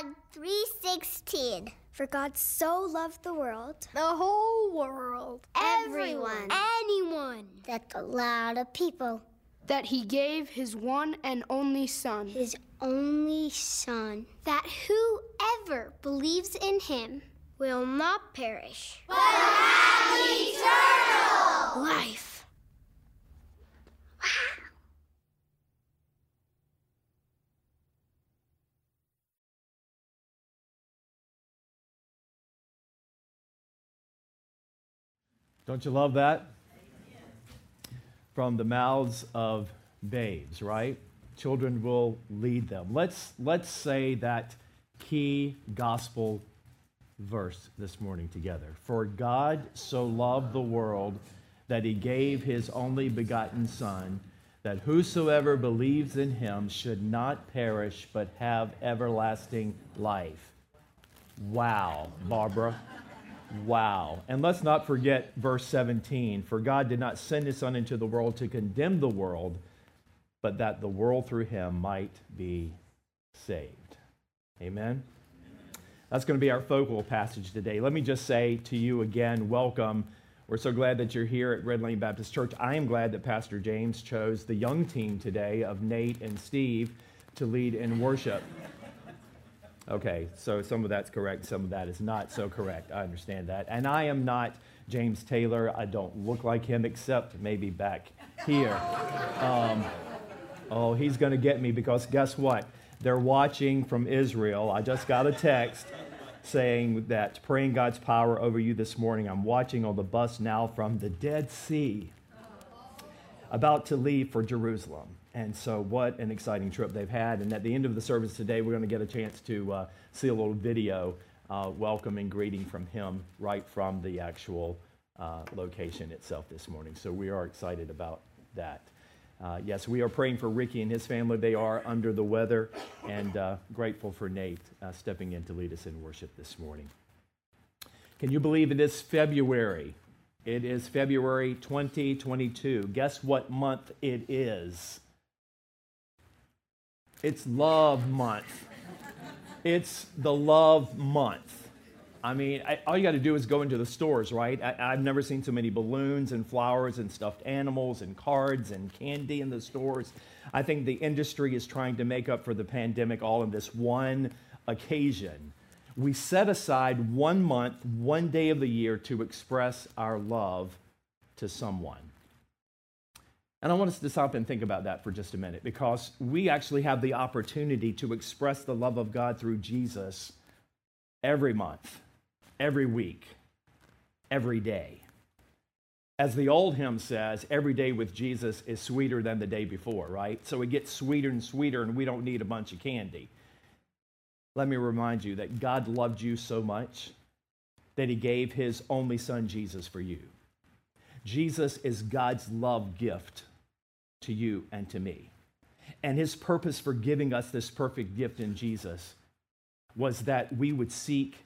John 3:16. For God so loved the world, The whole world. Everyone. Anyone. That's a lot of people. that he gave his one and only Son, His only son. That whoever believes in him will not perish. But have eternal life. Don't you love that? From the mouths of babes, right? Children will lead them. Let's, let's say that key gospel verse this morning together. For God so loved the world that he gave his only begotten Son, that whosoever believes in him should not perish but have everlasting life. Wow, Barbara. Wow. And let's not forget verse 17 For God did not send his Son into the world to condemn the world, but that the world through him might be saved. Amen. That's going to be our focal passage today. Let me just say to you again, welcome. We're so glad that you're here at Red Lane Baptist Church. I am glad that Pastor James chose the young team today of Nate and Steve to lead in worship. Okay, so some of that's correct, some of that is not so correct. I understand that. And I am not James Taylor. I don't look like him, except maybe back here. Um, oh, he's going to get me because guess what? They're watching from Israel. I just got a text saying that praying God's power over you this morning. I'm watching on the bus now from the Dead Sea, about to leave for Jerusalem. And so, what an exciting trip they've had. And at the end of the service today, we're going to get a chance to uh, see a little video uh, welcome and greeting from him right from the actual uh, location itself this morning. So, we are excited about that. Uh, yes, we are praying for Ricky and his family. They are under the weather, and uh, grateful for Nate uh, stepping in to lead us in worship this morning. Can you believe it is February? It is February 2022. Guess what month it is? It's Love Month. It's the Love Month. I mean, I, all you got to do is go into the stores, right? I, have never seen so many balloons and flowers and stuffed animals and cards and candy in the stores. I think the industry is trying to make up for the pandemic all in this one occasion. We set aside one month, one day of the year to express our love to someone. And I want us to stop and think about that for just a minute because we actually have the opportunity to express the love of God through Jesus every month, every week, every day. As the old hymn says, every day with Jesus is sweeter than the day before, right? So it gets sweeter and sweeter, and we don't need a bunch of candy. Let me remind you that God loved you so much that he gave his only son, Jesus, for you. Jesus is God's love gift to you and to me. And his purpose for giving us this perfect gift in Jesus was that we would seek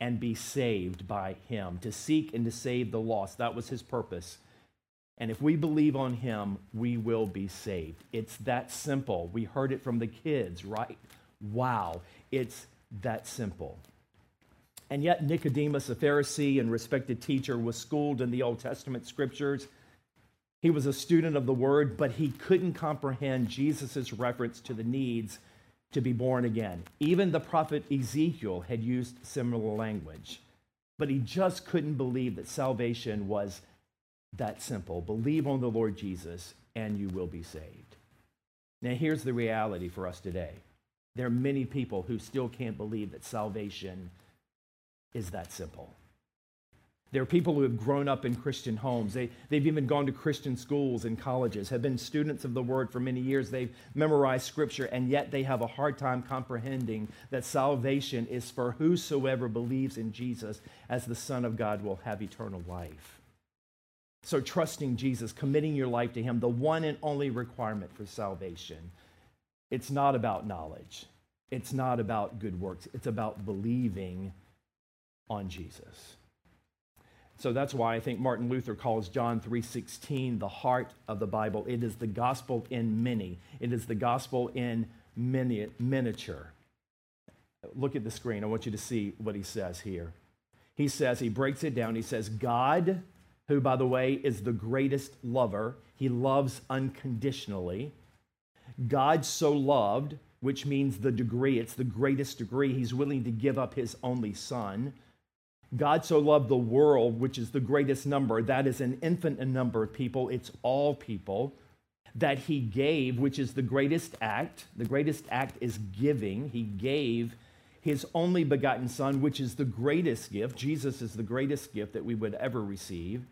and be saved by him, to seek and to save the lost. That was his purpose. And if we believe on him, we will be saved. It's that simple. We heard it from the kids, right? Wow, it's that simple. And yet, Nicodemus, a Pharisee and respected teacher, was schooled in the Old Testament scriptures. He was a student of the word, but he couldn't comprehend Jesus' reference to the needs to be born again. Even the prophet Ezekiel had used similar language, but he just couldn't believe that salvation was that simple. Believe on the Lord Jesus, and you will be saved. Now, here's the reality for us today there are many people who still can't believe that salvation is that simple. There are people who have grown up in Christian homes. They, they've even gone to Christian schools and colleges, have been students of the Word for many years. They've memorized Scripture, and yet they have a hard time comprehending that salvation is for whosoever believes in Jesus as the Son of God will have eternal life. So, trusting Jesus, committing your life to Him, the one and only requirement for salvation. It's not about knowledge, it's not about good works, it's about believing on Jesus. So that's why I think Martin Luther calls John 3:16 the heart of the Bible. It is the gospel in many. It is the gospel in mini- miniature. look at the screen. I want you to see what he says here. He says, he breaks it down. He says, God, who, by the way, is the greatest lover, he loves unconditionally. God so loved, which means the degree, it's the greatest degree. He's willing to give up his only son. God so loved the world, which is the greatest number. That is an infinite number of people, it's all people. That he gave, which is the greatest act. The greatest act is giving. He gave his only begotten Son, which is the greatest gift. Jesus is the greatest gift that we would ever receive.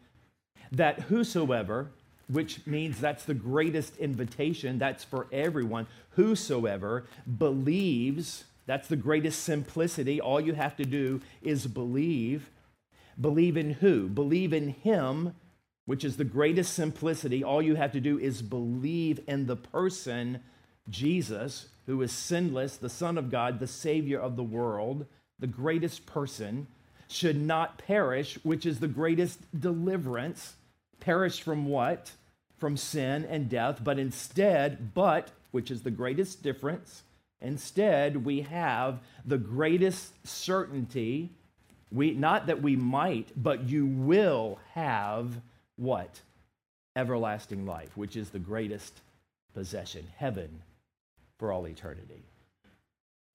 That whosoever, which means that's the greatest invitation, that's for everyone, whosoever believes that's the greatest simplicity. All you have to do is believe. Believe in who? Believe in Him, which is the greatest simplicity. All you have to do is believe in the person, Jesus, who is sinless, the Son of God, the Savior of the world, the greatest person, should not perish, which is the greatest deliverance. Perish from what? From sin and death, but instead, but, which is the greatest difference, Instead, we have the greatest certainty. We, not that we might, but you will have what? Everlasting life, which is the greatest possession, heaven for all eternity.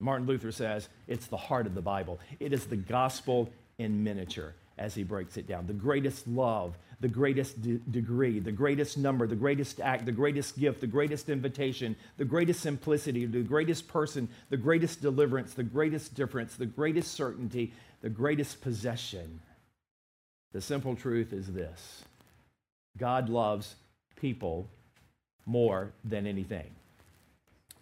Martin Luther says it's the heart of the Bible. It is the gospel in miniature as he breaks it down. The greatest love, the greatest de- degree, the greatest number, the greatest act, the greatest gift, the greatest invitation, the greatest simplicity, the greatest person, the greatest deliverance, the greatest difference, the greatest certainty, the greatest possession. The simple truth is this God loves people more than anything.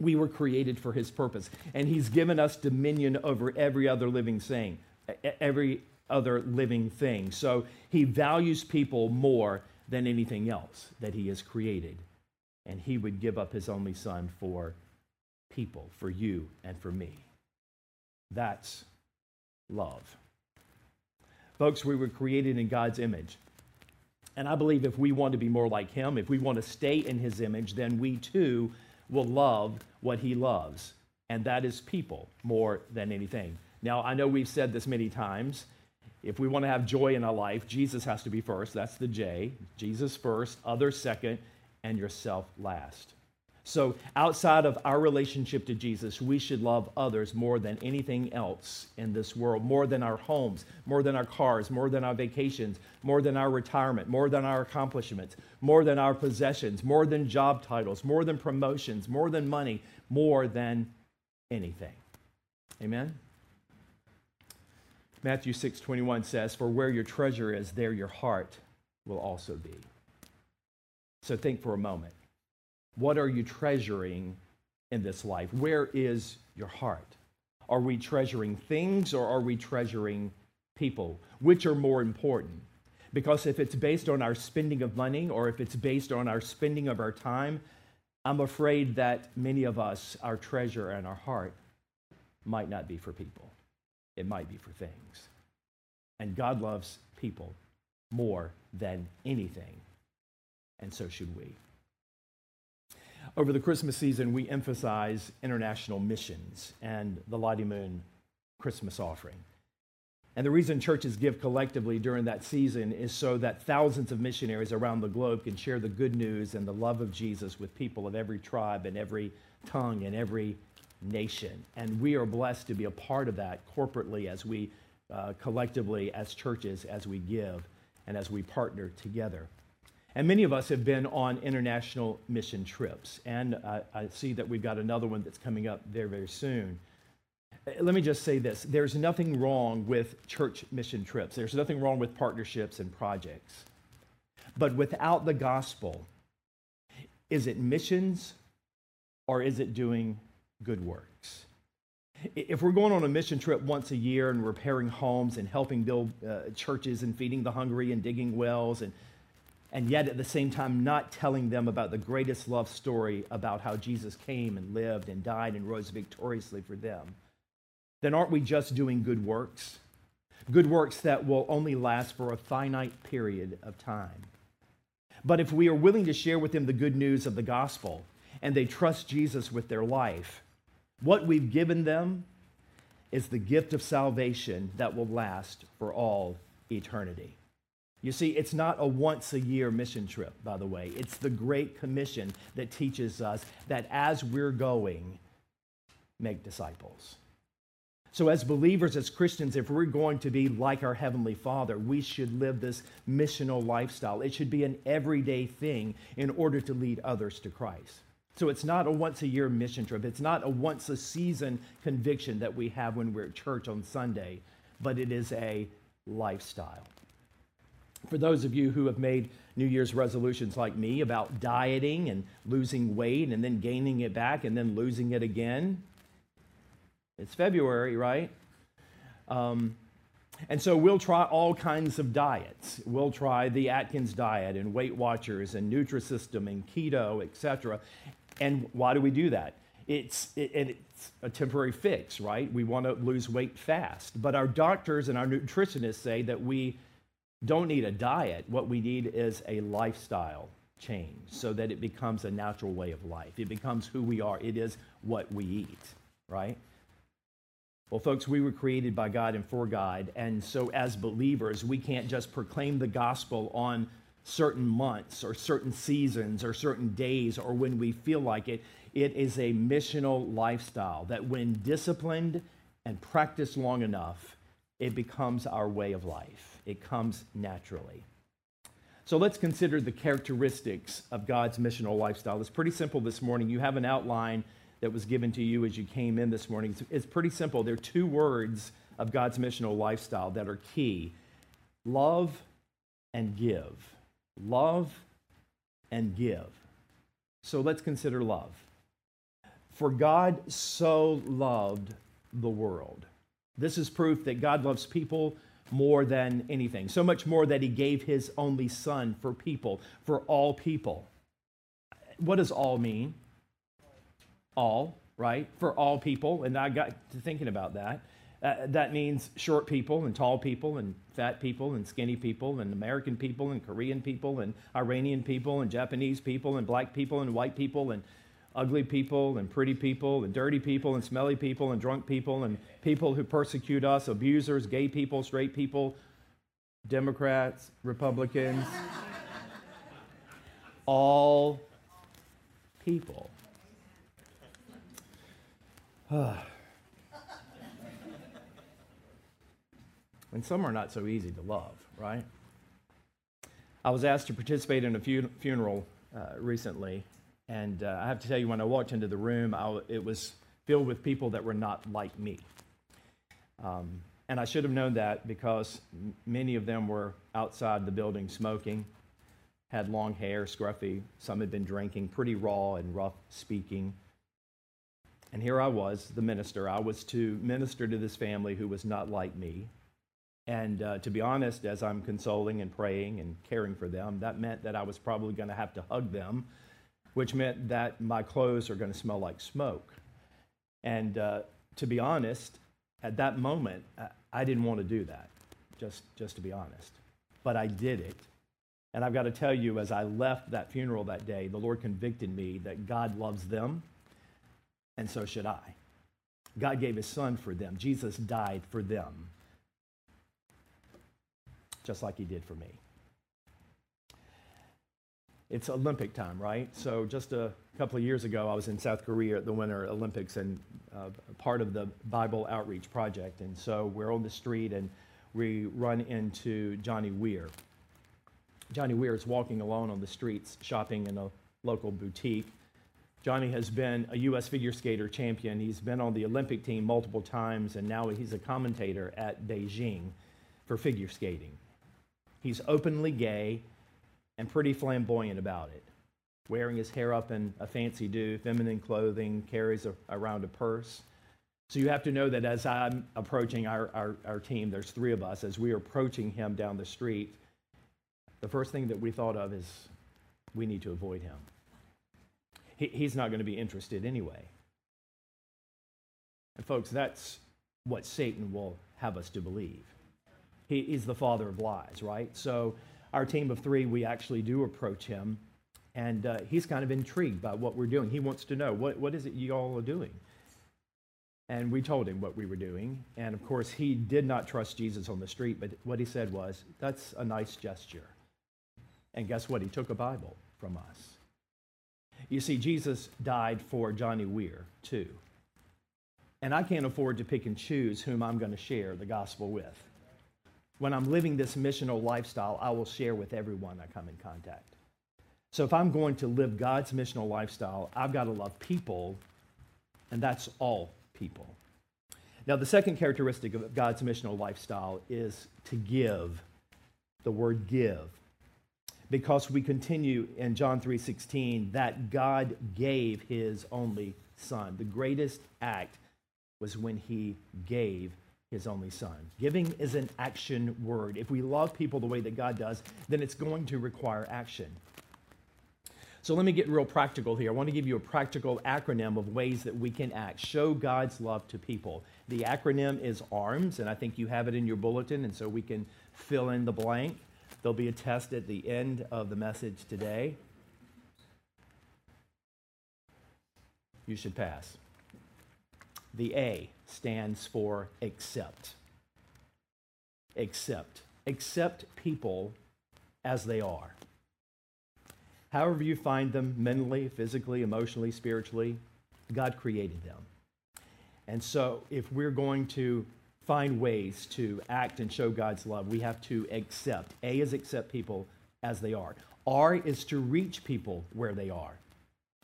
We were created for his purpose, and he's given us dominion over every other living thing, every other living things. So he values people more than anything else that he has created. And he would give up his only son for people, for you and for me. That's love. Folks, we were created in God's image. And I believe if we want to be more like him, if we want to stay in his image, then we too will love what he loves. And that is people more than anything. Now, I know we've said this many times, if we want to have joy in our life, Jesus has to be first. That's the J. Jesus first, others second, and yourself last. So, outside of our relationship to Jesus, we should love others more than anything else in this world, more than our homes, more than our cars, more than our vacations, more than our retirement, more than our accomplishments, more than our possessions, more than job titles, more than promotions, more than money, more than anything. Amen? Matthew 6 21 says, For where your treasure is, there your heart will also be. So think for a moment. What are you treasuring in this life? Where is your heart? Are we treasuring things or are we treasuring people? Which are more important? Because if it's based on our spending of money or if it's based on our spending of our time, I'm afraid that many of us, our treasure and our heart, might not be for people it might be for things. And God loves people more than anything, and so should we. Over the Christmas season, we emphasize international missions and the Lottie Moon Christmas offering. And the reason churches give collectively during that season is so that thousands of missionaries around the globe can share the good news and the love of Jesus with people of every tribe and every tongue and every nation. And we are blessed to be a part of that corporately as we uh, collectively, as churches, as we give and as we partner together. And many of us have been on international mission trips. And uh, I see that we've got another one that's coming up very, very soon. Uh, let me just say this there's nothing wrong with church mission trips, there's nothing wrong with partnerships and projects. But without the gospel, is it missions or is it doing good works. If we're going on a mission trip once a year and repairing homes and helping build uh, churches and feeding the hungry and digging wells and and yet at the same time not telling them about the greatest love story about how Jesus came and lived and died and rose victoriously for them, then aren't we just doing good works? Good works that will only last for a finite period of time. But if we are willing to share with them the good news of the gospel and they trust Jesus with their life, what we've given them is the gift of salvation that will last for all eternity. You see, it's not a once a year mission trip, by the way. It's the Great Commission that teaches us that as we're going, make disciples. So, as believers, as Christians, if we're going to be like our Heavenly Father, we should live this missional lifestyle. It should be an everyday thing in order to lead others to Christ. So, it's not a once a year mission trip, it's not a once a season conviction that we have when we're at church on Sunday, but it is a lifestyle. For those of you who have made New Year's resolutions like me about dieting and losing weight and then gaining it back and then losing it again, it's February, right? Um, and so we'll try all kinds of diets. We'll try the Atkins diet and Weight Watchers and Nutrisystem and keto, etc. And why do we do that? It's, it, it's a temporary fix, right? We want to lose weight fast. But our doctors and our nutritionists say that we don't need a diet. What we need is a lifestyle change so that it becomes a natural way of life. It becomes who we are. It is what we eat, right? Well, folks, we were created by God and for God. And so, as believers, we can't just proclaim the gospel on certain months or certain seasons or certain days or when we feel like it. It is a missional lifestyle that, when disciplined and practiced long enough, it becomes our way of life. It comes naturally. So let's consider the characteristics of God's missional lifestyle. It's pretty simple this morning. You have an outline that was given to you as you came in this morning. It's, pretty simple. There are two words of God's missional lifestyle that are key love and give. Love and give. So let's consider love. For God so loved the world this is proof that God loves people more than anything, so much more that he gave his only son for people, for all people. What does all mean? All, right? For all people. And I got to thinking about that. Uh, that means short people and tall people and fat people and skinny people and American people and Korean people and Iranian people and Japanese people and black people and white people and ugly people and pretty people and dirty people and smelly people and drunk people and people who persecute us, abusers, gay people, straight people, Democrats, Republicans, all people. And some are not so easy to love, right? I was asked to participate in a funeral uh, recently and uh, I have to tell you, when I walked into the room, it was filled with people that were not like me. Um, and I should have known that because m- many of them were outside the building smoking, had long hair, scruffy. Some had been drinking, pretty raw and rough speaking. And here I was, the minister. I was to minister to this family who was not like me. And uh, to be honest, as I'm consoling and praying and caring for them, that meant that I was probably going to have to hug them which meant that my clothes are going to smell like smoke. And uh, to be honest, at that moment, I didn't want to do that, just, just to be honest. But I did it. And I've got to tell you, as I left that funeral that day, the Lord convicted me that God loves them, and so should I. God gave his son for them, Jesus died for them, just like he did for me it's Olympic time, right? So just a couple of years ago, I was in South Korea at the Winter Olympics and uh, part of the Bible Outreach Project. And so we're on the street and we run into Johnny Weir. Johnny Weir is walking alone on the streets shopping in a local boutique. Johnny has been a U.S. figure skater champion. He's been on the Olympic team multiple times, and now he's a commentator at Beijing for figure skating. He's openly gay and pretty flamboyant about it. Wearing his hair up in a fancy do, feminine clothing, carries a, around a purse. So you have to know that as I'm approaching our, our, our team, there's three of us, as we are approaching him down the street, the first thing that we thought of is we need to avoid him. He, he's not going to be interested anyway. And folks, that's what Satan will have us to believe. He, he's the father of lies, right? So our team of three, we actually do approach him, and uh, he's kind of intrigued by what we're doing. He wants to know what, what is it you all are doing? And we told him what we were doing. And of course, he did not trust Jesus on the street, but what he said was, That's a nice gesture. And guess what? He took a Bible from us. You see, Jesus died for Johnny Weir, too. And I can't afford to pick and choose whom I'm going to share the gospel with. When I'm living this missional lifestyle, I will share with everyone I come in contact. So if I'm going to live God's missional lifestyle, I've got to love people, and that's all people. Now, the second characteristic of God's missional lifestyle is to give. The word give. Because we continue in John 3:16 that God gave his only son. The greatest act was when he gave his only son. Giving is an action word. If we love people the way that God does, then it's going to require action. So let me get real practical here. I want to give you a practical acronym of ways that we can act, show God's love to people. The acronym is ARMS, and I think you have it in your bulletin, and so we can fill in the blank. There'll be a test at the end of the message today. You should pass. The A stands for accept. Accept. Accept people as they are however you find them mentally, physically, emotionally, spiritually, God created them. And so, if we're going to find ways to act and show God's love, we have to accept. A is accept people as they are. R is to reach people where they are.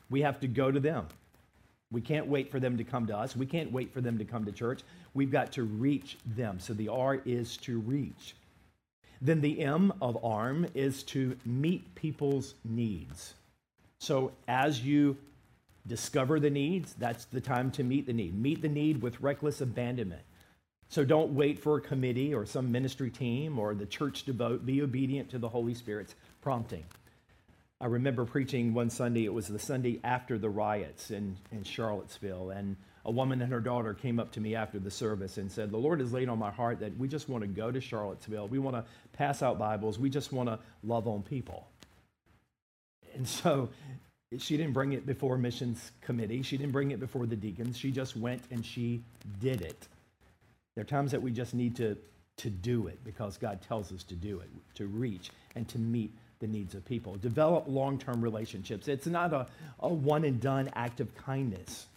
We have to go to them. We can't wait for them to come to us. We can't wait for them to come to church. We've got to reach them. So the R is to reach. Then the M of ARM is to meet people's needs. So as you discover the needs, that's the time to meet the need. Meet the need with reckless abandonment. So don't wait for a committee or some ministry team or the church to vote. Be obedient to the Holy Spirit's prompting. I remember preaching one Sunday, it was the Sunday after the riots in, in Charlottesville, and a woman and her daughter came up to me after the service and said, The Lord has laid on my heart that we just want to go to Charlottesville. We want to pass out Bibles. We just want to love on people. And so she didn't bring it before missions committee. She didn't bring it before the deacons. She just went and she did it. There are times that we just need to, to do it because God tells us to do it, to reach and to meet the needs of people. Develop long term relationships. It's not a, a one and done act of kindness.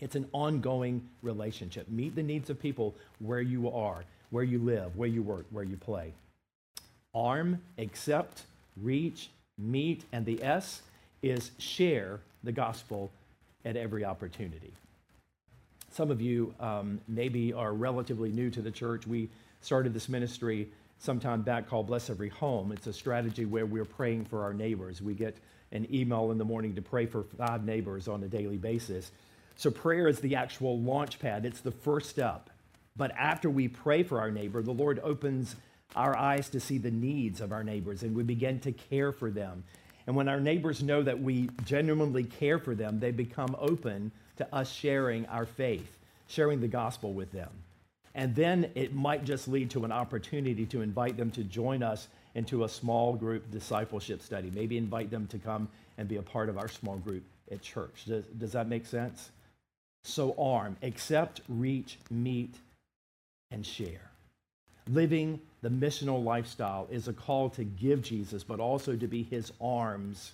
It's an ongoing relationship. Meet the needs of people where you are, where you live, where you work, where you play. Arm, accept, reach, meet, and the S is share the gospel at every opportunity. Some of you um, maybe are relatively new to the church. We started this ministry some time back called Bless Every Home. It's a strategy where we're praying for our neighbors. We get an email in the morning to pray for five neighbors on a daily basis. So prayer is the actual launch pad, it's the first step. But after we pray for our neighbor, the Lord opens our eyes to see the needs of our neighbors and we begin to care for them. And when our neighbors know that we genuinely care for them, they become open to us sharing our faith, sharing the gospel with them. And then it might just lead to an opportunity to invite them to join us into a small group discipleship study. Maybe invite them to come and be a part of our small group at church. Does, does that make sense? So arm, accept, reach, meet, and share. Living the missional lifestyle is a call to give Jesus, but also to be his arms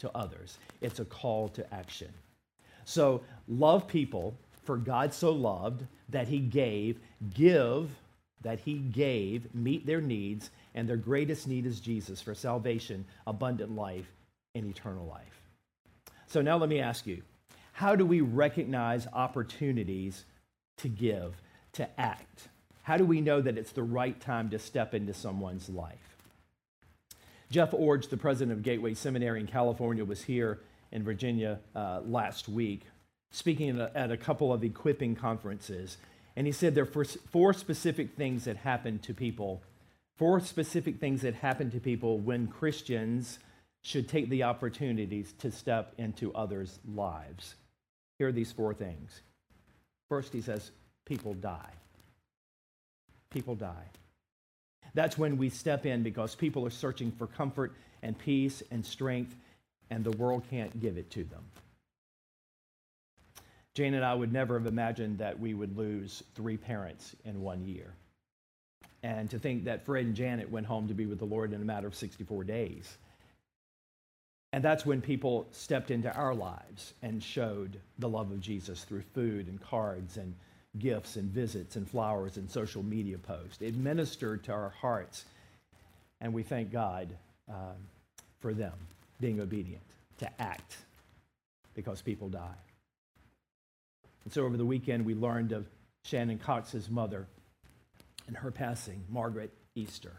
to others. It's a call to action. So love people, for God so loved that he gave, give that he gave, meet their needs, and their greatest need is Jesus for salvation, abundant life, and eternal life. So now let me ask you how do we recognize opportunities to give, to act? How do we know that it's the right time to step into someone's life? Jeff Iorg, the president of Gateway Seminary in California, was here in Virginia uh, last week speaking at a, couple of equipping conferences. And he said there are four specific things that happen to people, four specific things that happen to people when Christians should take the opportunities to step into others' lives. Here are these four things. First, he says, people die. People die. That's when we step in because people are searching for comfort and peace and strength, and the world can't give it to them. Jane and I would never have imagined that we would lose three parents in one year. And to think that Fred and Janet went home to be with the Lord in a matter of 64 days. And that's when people stepped into our lives and showed the love of Jesus through food and cards and gifts and visits and flowers and social media posts. It ministered to our hearts. And we thank God um, for them being obedient to act because people die. And so over the weekend, we learned of Shannon Cox's mother and her passing, Margaret Easter.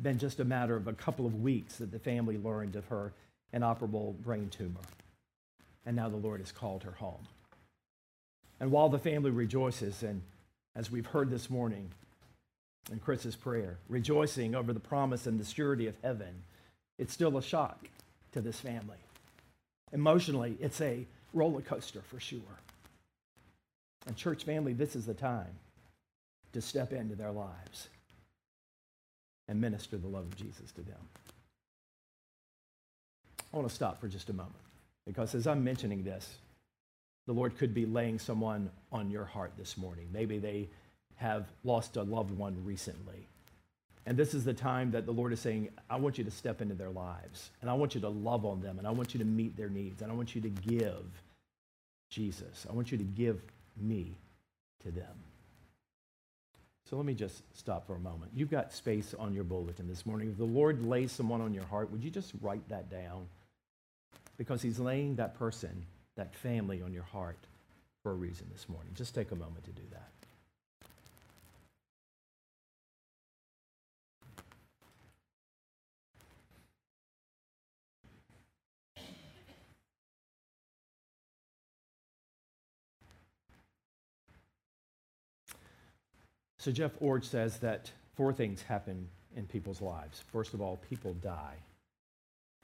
Been just a matter of a couple of weeks that the family learned of her inoperable brain tumor. And now the Lord has called her home. And while the family rejoices, and as we've heard this morning in Chris's prayer, rejoicing over the promise and the surety of heaven, it's still a shock to this family. Emotionally, it's a roller coaster for sure. And, church family, this is the time to step into their lives and minister the love of Jesus to them. I want to stop for just a moment because as I'm mentioning this, the Lord could be laying someone on your heart this morning. Maybe they have lost a loved one recently. And this is the time that the Lord is saying, I want you to step into their lives, and I want you to love on them, and I want you to meet their needs, and I want you to give Jesus. I want you to give me to them. So let me just stop for a moment. You've got space on your bulletin this morning. If the Lord lays someone on your heart, would you just write that down? Because He's laying that person, that family on your heart for a reason this morning. Just take a moment to do that. So Jeff Iorg says that four things happen in people's lives. First of all, people die.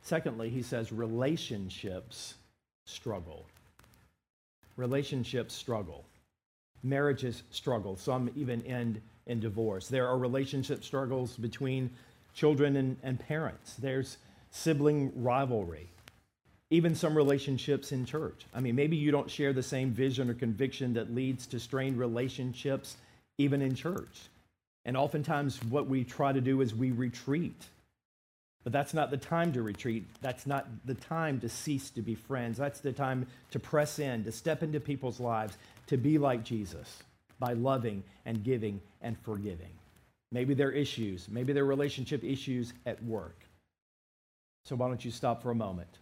Secondly, he says relationships struggle. Relationships struggle. Marriages struggle. Some even end in divorce. There are relationship struggles between children and, and parents. There's sibling rivalry. Even some relationships in church. I mean, maybe you don't share the same vision or conviction that leads to strained relationships even in church. And oftentimes, what we try to do is we retreat. But that's not the time to retreat. That's not the time to cease to be friends. That's the time to press in, to step into people's lives, to be like Jesus by loving and giving and forgiving. Maybe there are issues, maybe there are relationship issues at work. So why don't you stop for a moment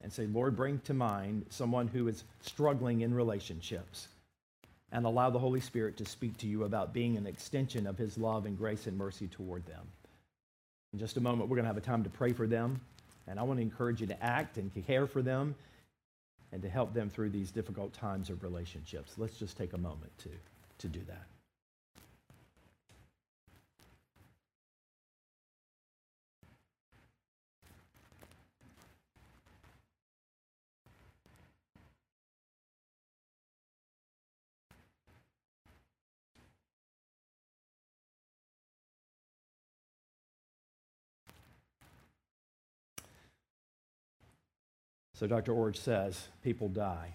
and say, Lord, bring to mind someone who is struggling in relationships and allow the Holy Spirit to speak to you about being an extension of his love and grace and mercy toward them. In just a moment, we're going to have a time to pray for them, and I want to encourage you to act and care for them and to help them through these difficult times of relationships. Let's just take a moment to, to do that. So Dr. Iorg says people die,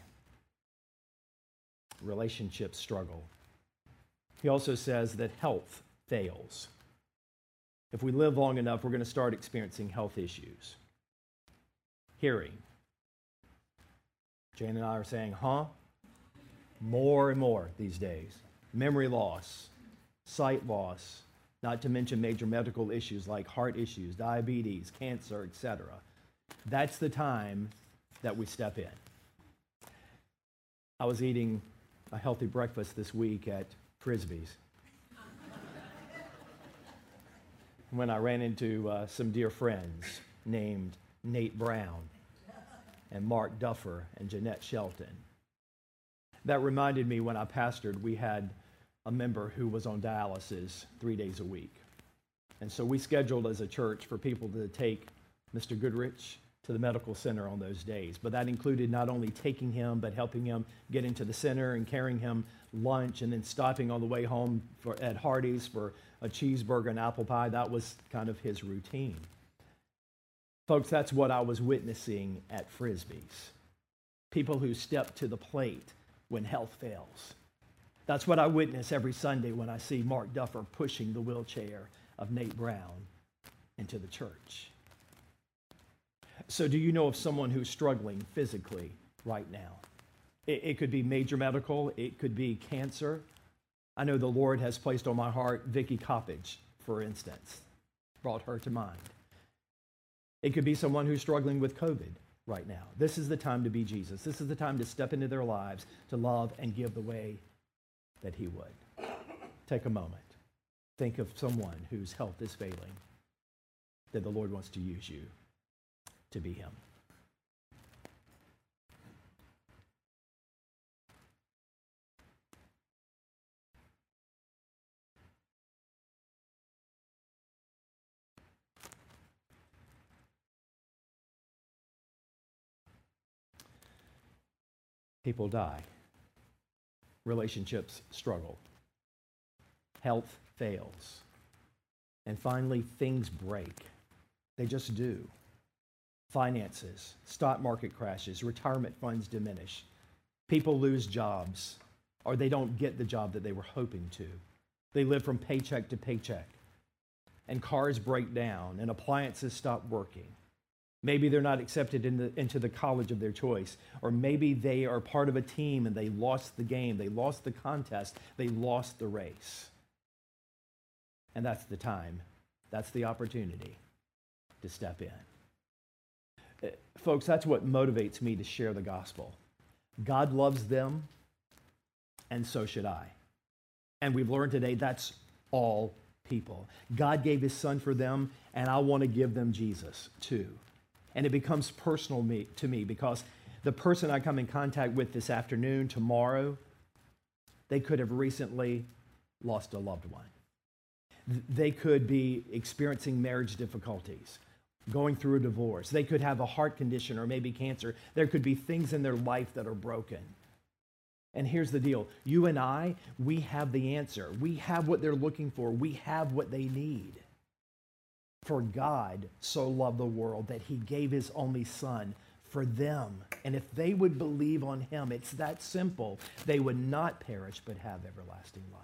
relationships struggle. He also says that health fails. If we live long enough, we're going to start experiencing health issues. Hearing. Jane and I are saying, huh? More and more these days. Memory loss, sight loss, not to mention major medical issues like heart issues, diabetes, cancer, etc. That's the time that we step in. I was eating a healthy breakfast this week at Frisbee's. when I ran into uh, some dear friends named Nate Brown and Mark Duffer and Jeanette Shelton. That reminded me when I pastored, we had a member who was on dialysis three days a week. And so we scheduled as a church for people to take Mr. Goodrich to the medical center on those days. But that included not only taking him, but helping him get into the center and carrying him lunch and then stopping on the way home for, at Hardee's for a cheeseburger and apple pie. That was kind of his routine. Folks, that's what I was witnessing at Frisbee's. people who step to the plate when health fails. That's what I witness every Sunday when I see Mark Duffer pushing the wheelchair of Nate Brown into the church. So, do you know of someone who's struggling physically right now? It, it, could be major medical, it could be cancer. I know the Lord has placed on my heart Vicky Coppage, for instance, brought her to mind. It could be someone who's struggling with COVID right now. This is the time to be Jesus. This is the time to step into their lives, to love and give the way that He would. Take a moment. Think of someone whose health is failing, that the Lord wants to use you to be Him. People die. Relationships struggle. Health fails. And finally, things break. They just do. Finances, stock market crashes, retirement funds diminish. People lose jobs, or they don't get the job that they were hoping to. They live from paycheck to paycheck. And cars break down, and appliances stop working. Maybe they're not accepted in the, into the college of their choice. Or maybe they are part of a team and they lost the game, they lost the contest, they lost the race. And that's the time, that's the opportunity to step in. Folks, that's what motivates me to share the gospel. God loves them, and so should I. And we've learned today that's all people. God gave his son for them, and I want to give them Jesus too and it becomes personal me, to me because the person I come in contact with this afternoon, tomorrow, they could have recently lost a loved one. They could be experiencing marriage difficulties, going through a divorce. They could have a heart condition or maybe cancer. There could be things in their life that are broken. And here's the deal you and I, we have the answer. We have what they're looking for, we have what they need. For God so loved the world that he gave his only son for them. And if they would believe on him, it's that simple. They would not perish but have everlasting life.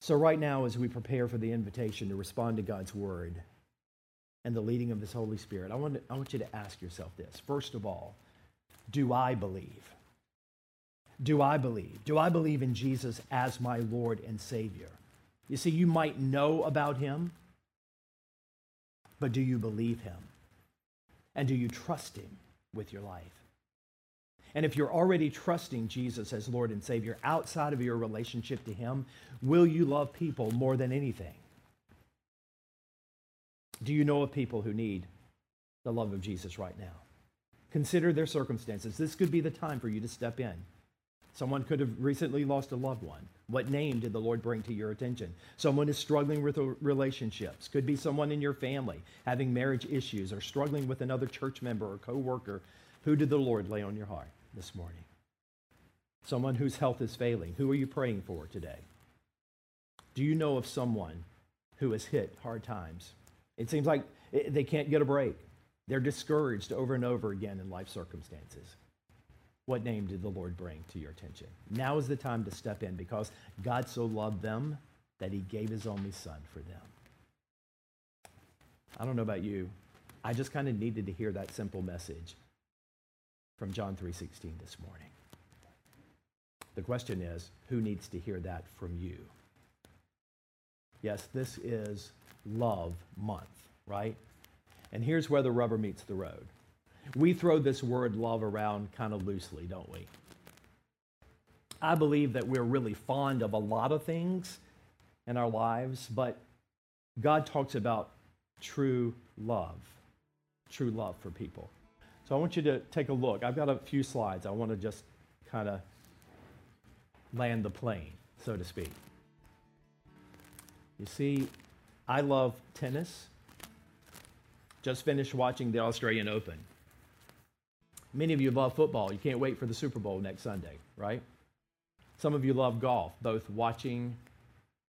So, right now, as we prepare for the invitation to respond to God's word and the leading of this Holy Spirit, I want, to, I want you to ask yourself this. First of all, do I believe? Do I believe? Do I believe in Jesus as my Lord and Savior? You see, you might know about him. But do you believe him? And do you trust him with your life? And if you're already trusting Jesus as Lord and Savior outside of your relationship to him, will you love people more than anything? Do you know of people who need the love of Jesus right now? Consider their circumstances. This could be the time for you to step in. Someone could have recently lost a loved one. What name did the Lord bring to your attention? Someone is struggling with relationships. Could be someone in your family having marriage issues or struggling with another church member or coworker. Who did the Lord lay on your heart this morning? Someone whose health is failing. Who are you praying for today? Do you know of someone who has hit hard times? It seems like they can't get a break. They're discouraged over and over again in life circumstances. What name did the Lord bring to your attention? Now is the time to step in because God so loved them that he gave his only son for them. I don't know about you. I just kind of needed to hear that simple message from John 3:16 this morning. The question is, who needs to hear that from you? Yes, this is love month, right? And here's where the rubber meets the road. We throw this word love around kind of loosely, don't we? I believe that we're really fond of a lot of things in our lives, but God talks about true love, true love for people. So I want you to take a look. I've got a few slides. I want to just kind of land the plane, so to speak. You see, I love tennis. Just finished watching the Australian Open. Many of you love football. You can't wait for the Super Bowl next Sunday, right? Some of you love golf, both watching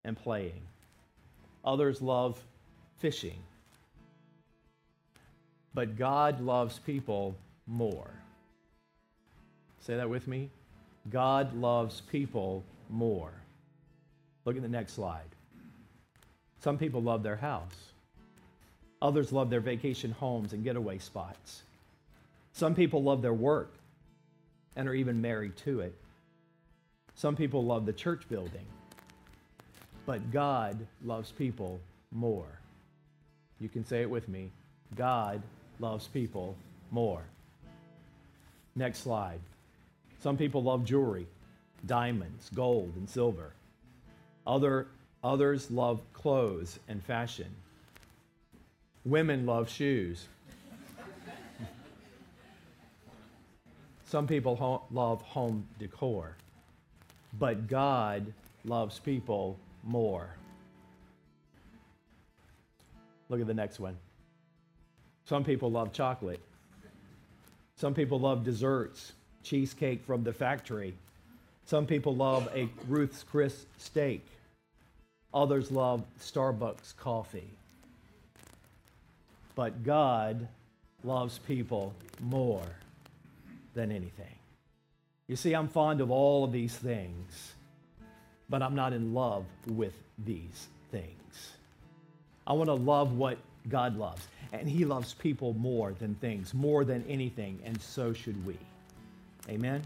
and playing. Others love fishing. But God loves people more. Say that with me. God loves people more. Look at the next slide. Some people love their house. Others love their vacation homes and getaway spots. Some people love their work and are even married to it. Some people love the church building. But God loves people more. You can say it with me. God loves people more. Next slide. Some people love jewelry, diamonds, gold, and silver. Other, others love clothes and fashion. Women love shoes. Some people ho- love home decor, but God loves people more. Look at the next one. Some people love chocolate. Some people love desserts, cheesecake from the factory. Some people love a Ruth's Chris steak. Others love Starbucks coffee. But God loves people more than anything. You see, I'm fond of all of these things, but I'm not in love with these things. I want to love what God loves, and He loves people more than things, more than anything, and so should we. Amen?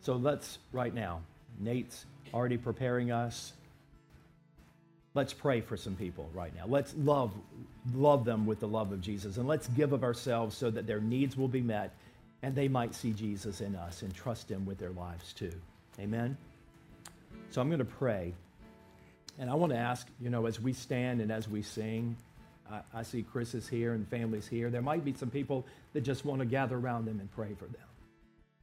So let's, right now, Nate's already preparing us. Let's pray for some people right now. Let's love, love them with the love of Jesus. And let's give of ourselves so that their needs will be met and they might see Jesus in us and trust him with their lives too. Amen? So I'm going to pray. And I want to ask, you know, as we stand and as we sing, I, I see Chris is here and families here. There might be some people that just want to gather around them and pray for them.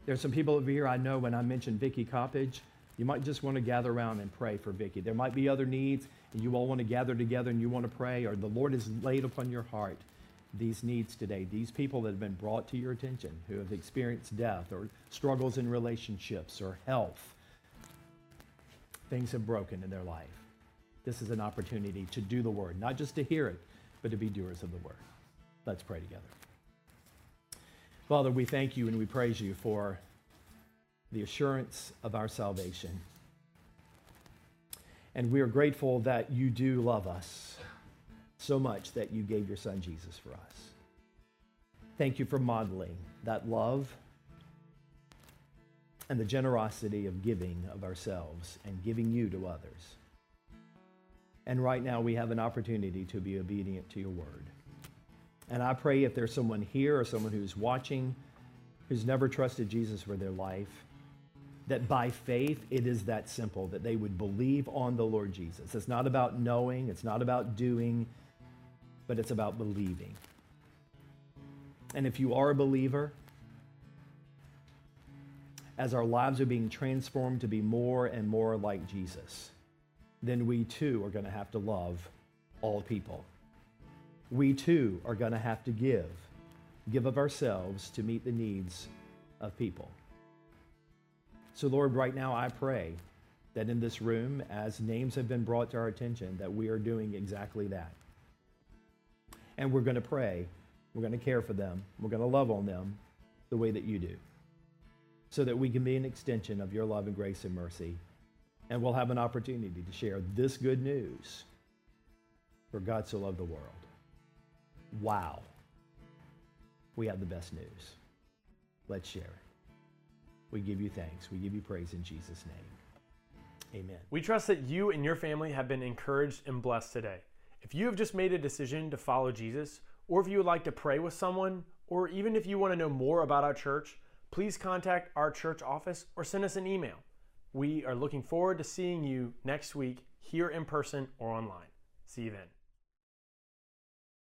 There's some people over here I know when I mentioned Vicky Coppage, you might just want to gather around and pray for Vicky. There might be other needs, and you all want to gather together and you want to pray, or the Lord has laid upon your heart these needs today. These people that have been brought to your attention who have experienced death or struggles in relationships or health. Things have broken in their life. This is an opportunity to do the word, not just to hear it, but to be doers of the word. Let's pray together. Father, we thank you and we praise you for the assurance of our salvation. And we are grateful that you do love us so much that you gave your son Jesus for us. Thank you for modeling that love and the generosity of giving of ourselves and giving you to others. And right now we have an opportunity to be obedient to your word. And I pray if there's someone here or someone who's watching who's never trusted Jesus for their life, that by faith it is that simple, that they would believe on the Lord Jesus. It's not about knowing, it's not about doing, but it's about believing. And if you are a believer, as our lives are being transformed to be more and more like Jesus, then we too are going to have to love all people. We too are going to have to give, give of ourselves to meet the needs of people. So, Lord, right now I pray that in this room, as names have been brought to our attention, that we are doing exactly that. And we're going to pray. We're going to care for them. We're going to love on them the way that you do so that we can be an extension of your love and grace and mercy. And we'll have an opportunity to share this good news for God so loved the world. Wow. We have the best news. Let's share it. We give you thanks. We give you praise in Jesus' name. Amen. We trust that you and your family have been encouraged and blessed today. If you have just made a decision to follow Jesus, or if you would like to pray with someone, or even if you want to know more about our church, please contact our church office or send us an email. We are looking forward to seeing you next week here in person or online. See you then.